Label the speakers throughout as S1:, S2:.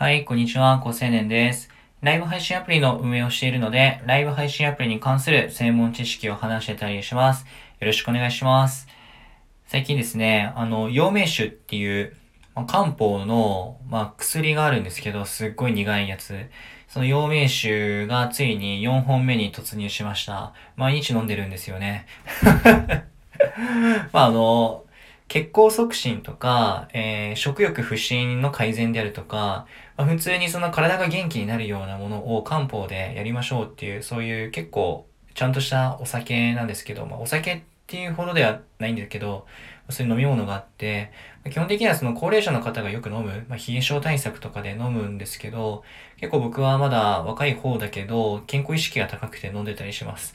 S1: はい、こんにちは、高青年です。ライブ配信アプリの運営をしているので、ライブ配信アプリに関する専門知識を話してたりします。よろしくお願いします。最近ですね、あの、陽明酒っていう、まあ、漢方の、まあ、薬があるんですけど、すっごい苦いやつ。その陽明酒がついに4本目に突入しました。毎日飲んでるんですよね。まあ、あの、血行促進とか、えー、食欲不振の改善であるとか、まあ、普通にその体が元気になるようなものを漢方でやりましょうっていう、そういう結構ちゃんとしたお酒なんですけど、まあ、お酒っていうほどではないんですけど、そういう飲み物があって、基本的にはその高齢者の方がよく飲む、まあ、冷え症対策とかで飲むんですけど、結構僕はまだ若い方だけど、健康意識が高くて飲んでたりします。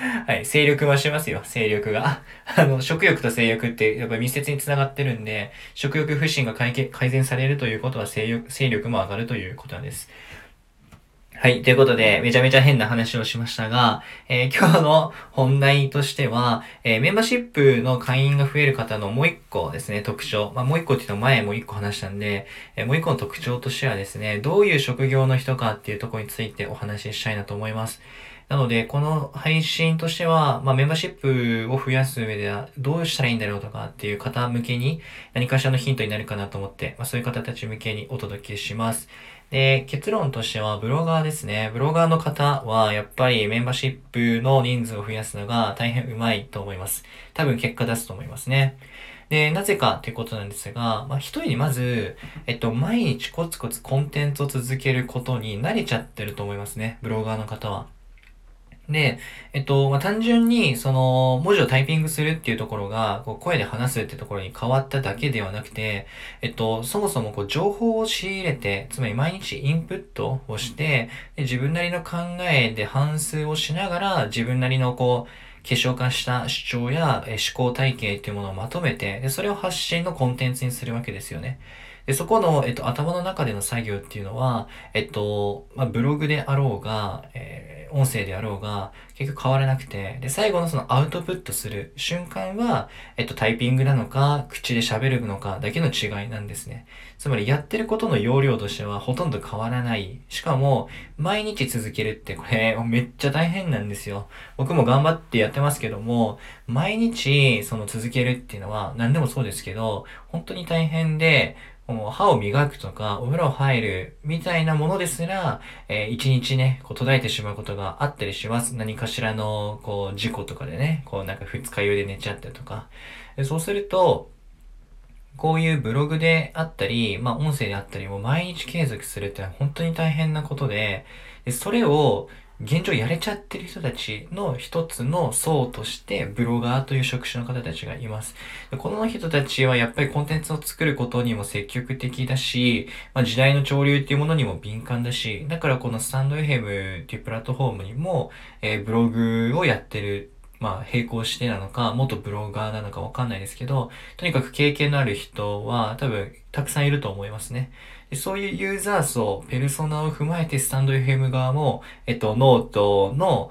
S1: はい、勢力増しますよ、勢力が。あの、食欲と性欲ってやっぱり密接につながってるんで、食欲不振が改善されるということは勢力勢力も上がるということなんです。はい。ということで、めちゃめちゃ変な話をしましたが、えー、今日の本題としては、えー、メンバーシップの会員が増える方のもう一個ですね、特徴。まあ、もう一個って言うと前もう一個話したんで、えー、もう一個の特徴としてはですね、どういう職業の人かっていうところについてお話ししたいなと思います。なので、この配信としては、まあ、メンバーシップを増やす上では、どうしたらいいんだろうとかっていう方向けに、何かしらのヒントになるかなと思って、まあ、そういう方たち向けにお届けします。で、結論としては、ブロガーですね。ブロガーの方は、やっぱりメンバーシップの人数を増やすのが大変うまいと思います。多分結果出すと思いますね。で、なぜかっていうことなんですが、まあ、一人にまず、えっと、毎日コツコツコンテンツを続けることに慣れちゃってると思いますね。ブロガーの方は。で、えっと、まあ、単純に、その、文字をタイピングするっていうところが、こう声で話すってところに変わっただけではなくて、えっと、そもそもこう情報を仕入れて、つまり毎日インプットをして、で自分なりの考えで反数をしながら、自分なりのこう、結晶化した主張や思考体系っていうものをまとめて、で、それを発信のコンテンツにするわけですよね。で、そこの、えっと、頭の中での作業っていうのは、えっと、まあ、ブログであろうが、えー、音声であろうが、結局変わらなくて、で、最後のそのアウトプットする瞬間は、えっと、タイピングなのか、口で喋るのかだけの違いなんですね。つまり、やってることの容量としてはほとんど変わらない。しかも、毎日続けるってこれ、めっちゃ大変なんですよ。僕も頑張ってやってますけども、毎日、その続けるっていうのは、何でもそうですけど、本当に大変で、歯を磨くとか、お風呂入るみたいなものですら、えー、一日ね、こう途絶えてしまうことがあったりします。何かしらの、こう、事故とかでね、こうなんか二日酔いで寝ちゃったりとか。そうすると、こういうブログであったり、まあ音声であったりも毎日継続するってのは本当に大変なことで、でそれを現状やれちゃってる人たちの一つの層として、ブロガーという職種の方たちがいます。この人たちはやっぱりコンテンツを作ることにも積極的だし、まあ、時代の潮流っていうものにも敏感だし、だからこのスタンド FM っていうプラットフォームにも、えー、ブログをやってるまあ、並行してなのか、元ブロガーなのかわかんないですけど、とにかく経験のある人は多分たくさんいると思いますね。でそういうユーザー層、ペルソナを踏まえてスタンド FM 側も、えっと、ノートの、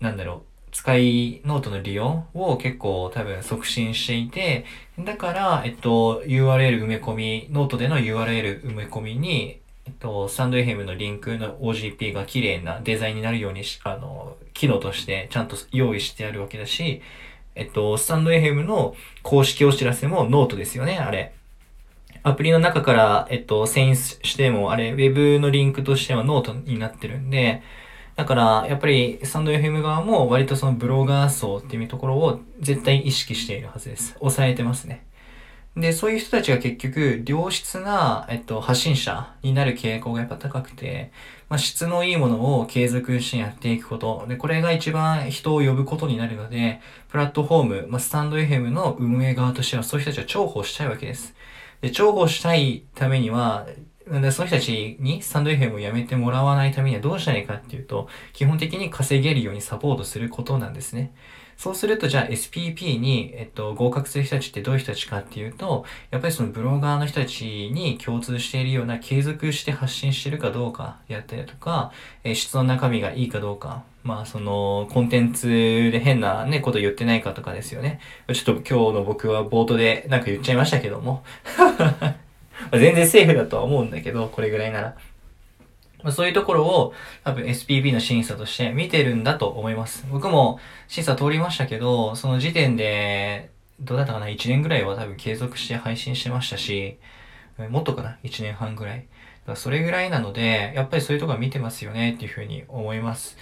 S1: なんだろう、使いノートの利用を結構多分促進していて、だから、えっと、URL 埋め込み、ノートでの URL 埋め込みに、えっと、スタンド FM のリンクの OGP が綺麗なデザインになるようにし、あの、機能としてちゃんと用意してあるわけだし、えっと、スタンド FM の公式お知らせもノートですよね、あれ。アプリの中から、えっと、遷移しても、あれ、ウェブのリンクとしてはノートになってるんで、だから、やっぱり、スタンド FM 側も割とそのブロガー層っていうところを絶対意識しているはずです。抑えてますね。で、そういう人たちが結局、良質な、えっと、発信者になる傾向がやっぱ高くて、まあ、質のいいものを継続してやっていくこと。で、これが一番人を呼ぶことになるので、プラットフォーム、まあ、スタンド FM の運営側としてはそういう人たちは重宝したいわけです。で、重宝したいためには、なんでその人たちにスタンド FM をやめてもらわないためにはどうしたらいいかっていうと、基本的に稼げるようにサポートすることなんですね。そうすると、じゃあ SPP に、えっと、合格する人たちってどういう人たちかっていうと、やっぱりそのブロガーの人たちに共通しているような継続して発信してるかどうかやったりとか、えー、質の中身がいいかどうか、まあそのコンテンツで変なね、こと言ってないかとかですよね。ちょっと今日の僕は冒頭でなんか言っちゃいましたけども。まあ全然セーフだとは思うんだけど、これぐらいなら。まあ、そういうところを多分 SPB の審査として見てるんだと思います。僕も審査通りましたけど、その時点で、どうだったかな ?1 年ぐらいは多分継続して配信してましたし、もっとかな ?1 年半ぐらい。だからそれぐらいなので、やっぱりそういうとこは見てますよねっていうふうに思います。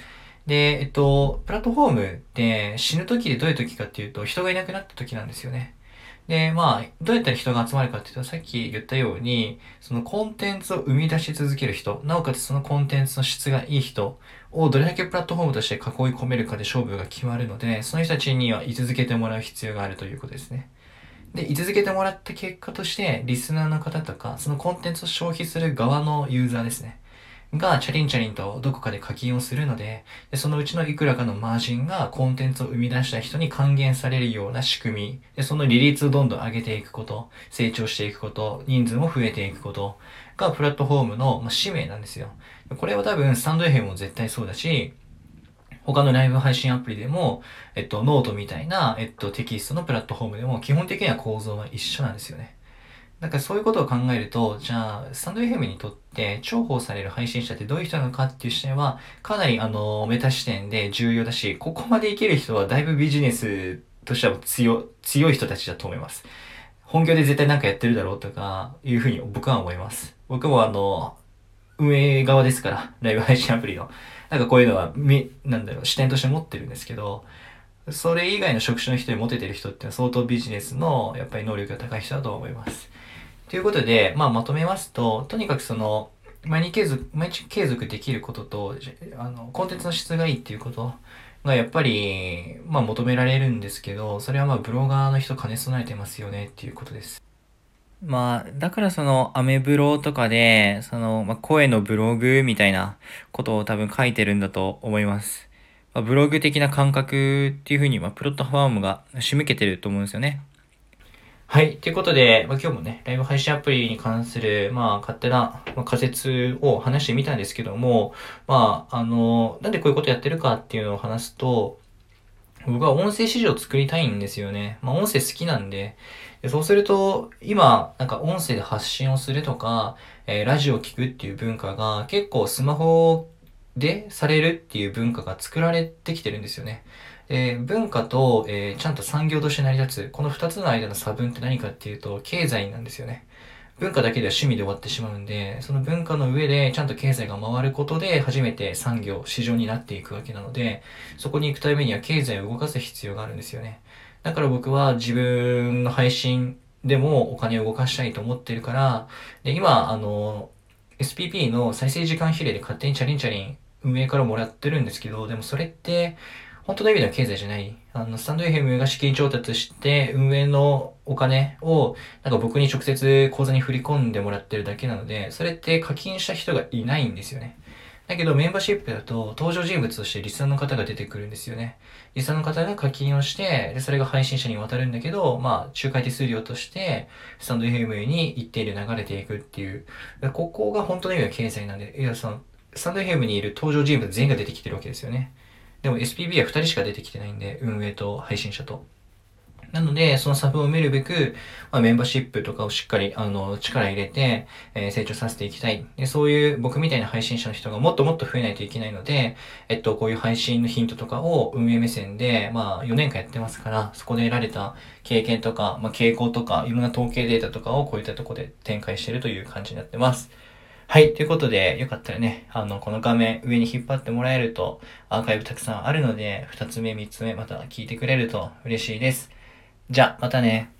S1: で、えっと、プラットフォームって死ぬ時でどういう時かっていうと、人がいなくなった時なんですよね。で、まあ、どうやったら人が集まるかっていうと、さっき言ったように、そのコンテンツを生み出し続ける人、なおかつそのコンテンツの質がいい人をどれだけプラットフォームとして囲い込めるかで勝負が決まるので、その人たちには居続けてもらう必要があるということですね。で、居続けてもらった結果として、リスナーの方とか、そのコンテンツを消費する側のユーザーですね。がチャリンチャリンとどこかで課金をするのでで、そのうちのいくらかのマージンがコンテンツを生み出した人に還元されるような仕組み、でその利率をどんどん上げていくこと、成長していくこと、人数も増えていくことがプラットフォームの、ま使命なんですよ。これは多分スタンド FM も絶対そうだし、他のライブ配信アプリでも、えっと、ノートみたいな、えっと、テキストのプラットフォームでも基本的には構造は一緒なんですよね。なんかそういうことを考えると、じゃあ、スタンド FM にとって重宝される配信者ってどういう人なのかっていう視点は、かなりあの、メタ視点で重要だし、ここまでいける人はだいぶビジネスとしては強、強い人たちだと思います。本業で絶対なんかやってるだろうとか、いうふうに僕は思います。僕もあの、運営側ですから、ライブ配信アプリの。なんかこういうのは、み、なんだろう、視点として持ってるんですけど、それ以外の職種の人にモテてる人って相当ビジネスの、やっぱり能力が高い人だと思います。ということで、まあ、まとめますと、とにかくその、毎日継続、毎日継続できることと、あの、コンテンツの質がいいっていうことがやっぱり、まあ求められるんですけど、それはまあブロガーの人兼ね備えてますよねっていうことです。まあ、だからそのアメブロとかで、その、まあ、声のブログみたいなことを多分書いてるんだと思います。まあ、ブログ的な感覚っていうふうに、まあ、プロットフォームが仕向けてると思うんですよね。はい。ということで、まあ、今日もね、ライブ配信アプリに関する、まあ、勝手な、まあ、仮説を話してみたんですけども、まあ、あの、なんでこういうことやってるかっていうのを話すと、僕は音声市場を作りたいんですよね。まあ、音声好きなんで。でそうすると、今、なんか音声で発信をするとか、えー、ラジオを聞くっていう文化が結構スマホでされるっていう文化が作られてきてるんですよね。えー、文化と、えー、ちゃんと産業として成り立つ、この二つの間の差分って何かっていうと、経済なんですよね。文化だけでは趣味で終わってしまうんで、その文化の上でちゃんと経済が回ることで初めて産業、市場になっていくわけなので、そこに行くためには経済を動かす必要があるんですよね。だから僕は自分の配信でもお金を動かしたいと思ってるから、で今、あの、SPP の再生時間比例で勝手にチャリンチャリン運営からもらってるんですけど、でもそれって、本当の意味では経済じゃない。あの、スタンド FM が資金調達して、運営のお金を、なんか僕に直接口座に振り込んでもらってるだけなので、それって課金した人がいないんですよね。だけどメンバーシップだと登場人物としてリスナーの方が出てくるんですよね。リスナーの方が課金をして、で、それが配信者に渡るんだけど、まあ、仲介手数料として、スタンド FM に一定で流れていくっていう。ここが本当の意味では経済なんで、いや、その、スタンド FM にいる登場人物全員が出てきてるわけですよね。でも SPB は2人しか出てきてないんで、運営と配信者と。なので、その差分を埋めるべく、まあ、メンバーシップとかをしっかり、あの、力入れて、えー、成長させていきたい。で、そういう僕みたいな配信者の人がもっともっと増えないといけないので、えっと、こういう配信のヒントとかを運営目線で、まあ、4年間やってますから、そこで得られた経験とか、まあ、傾向とか、いろんな統計データとかをこういったとこで展開してるという感じになってます。はい。ということで、よかったらね、あの、この画面上に引っ張ってもらえると、アーカイブたくさんあるので、二つ目、三つ目、また聞いてくれると嬉しいです。じゃ、またね。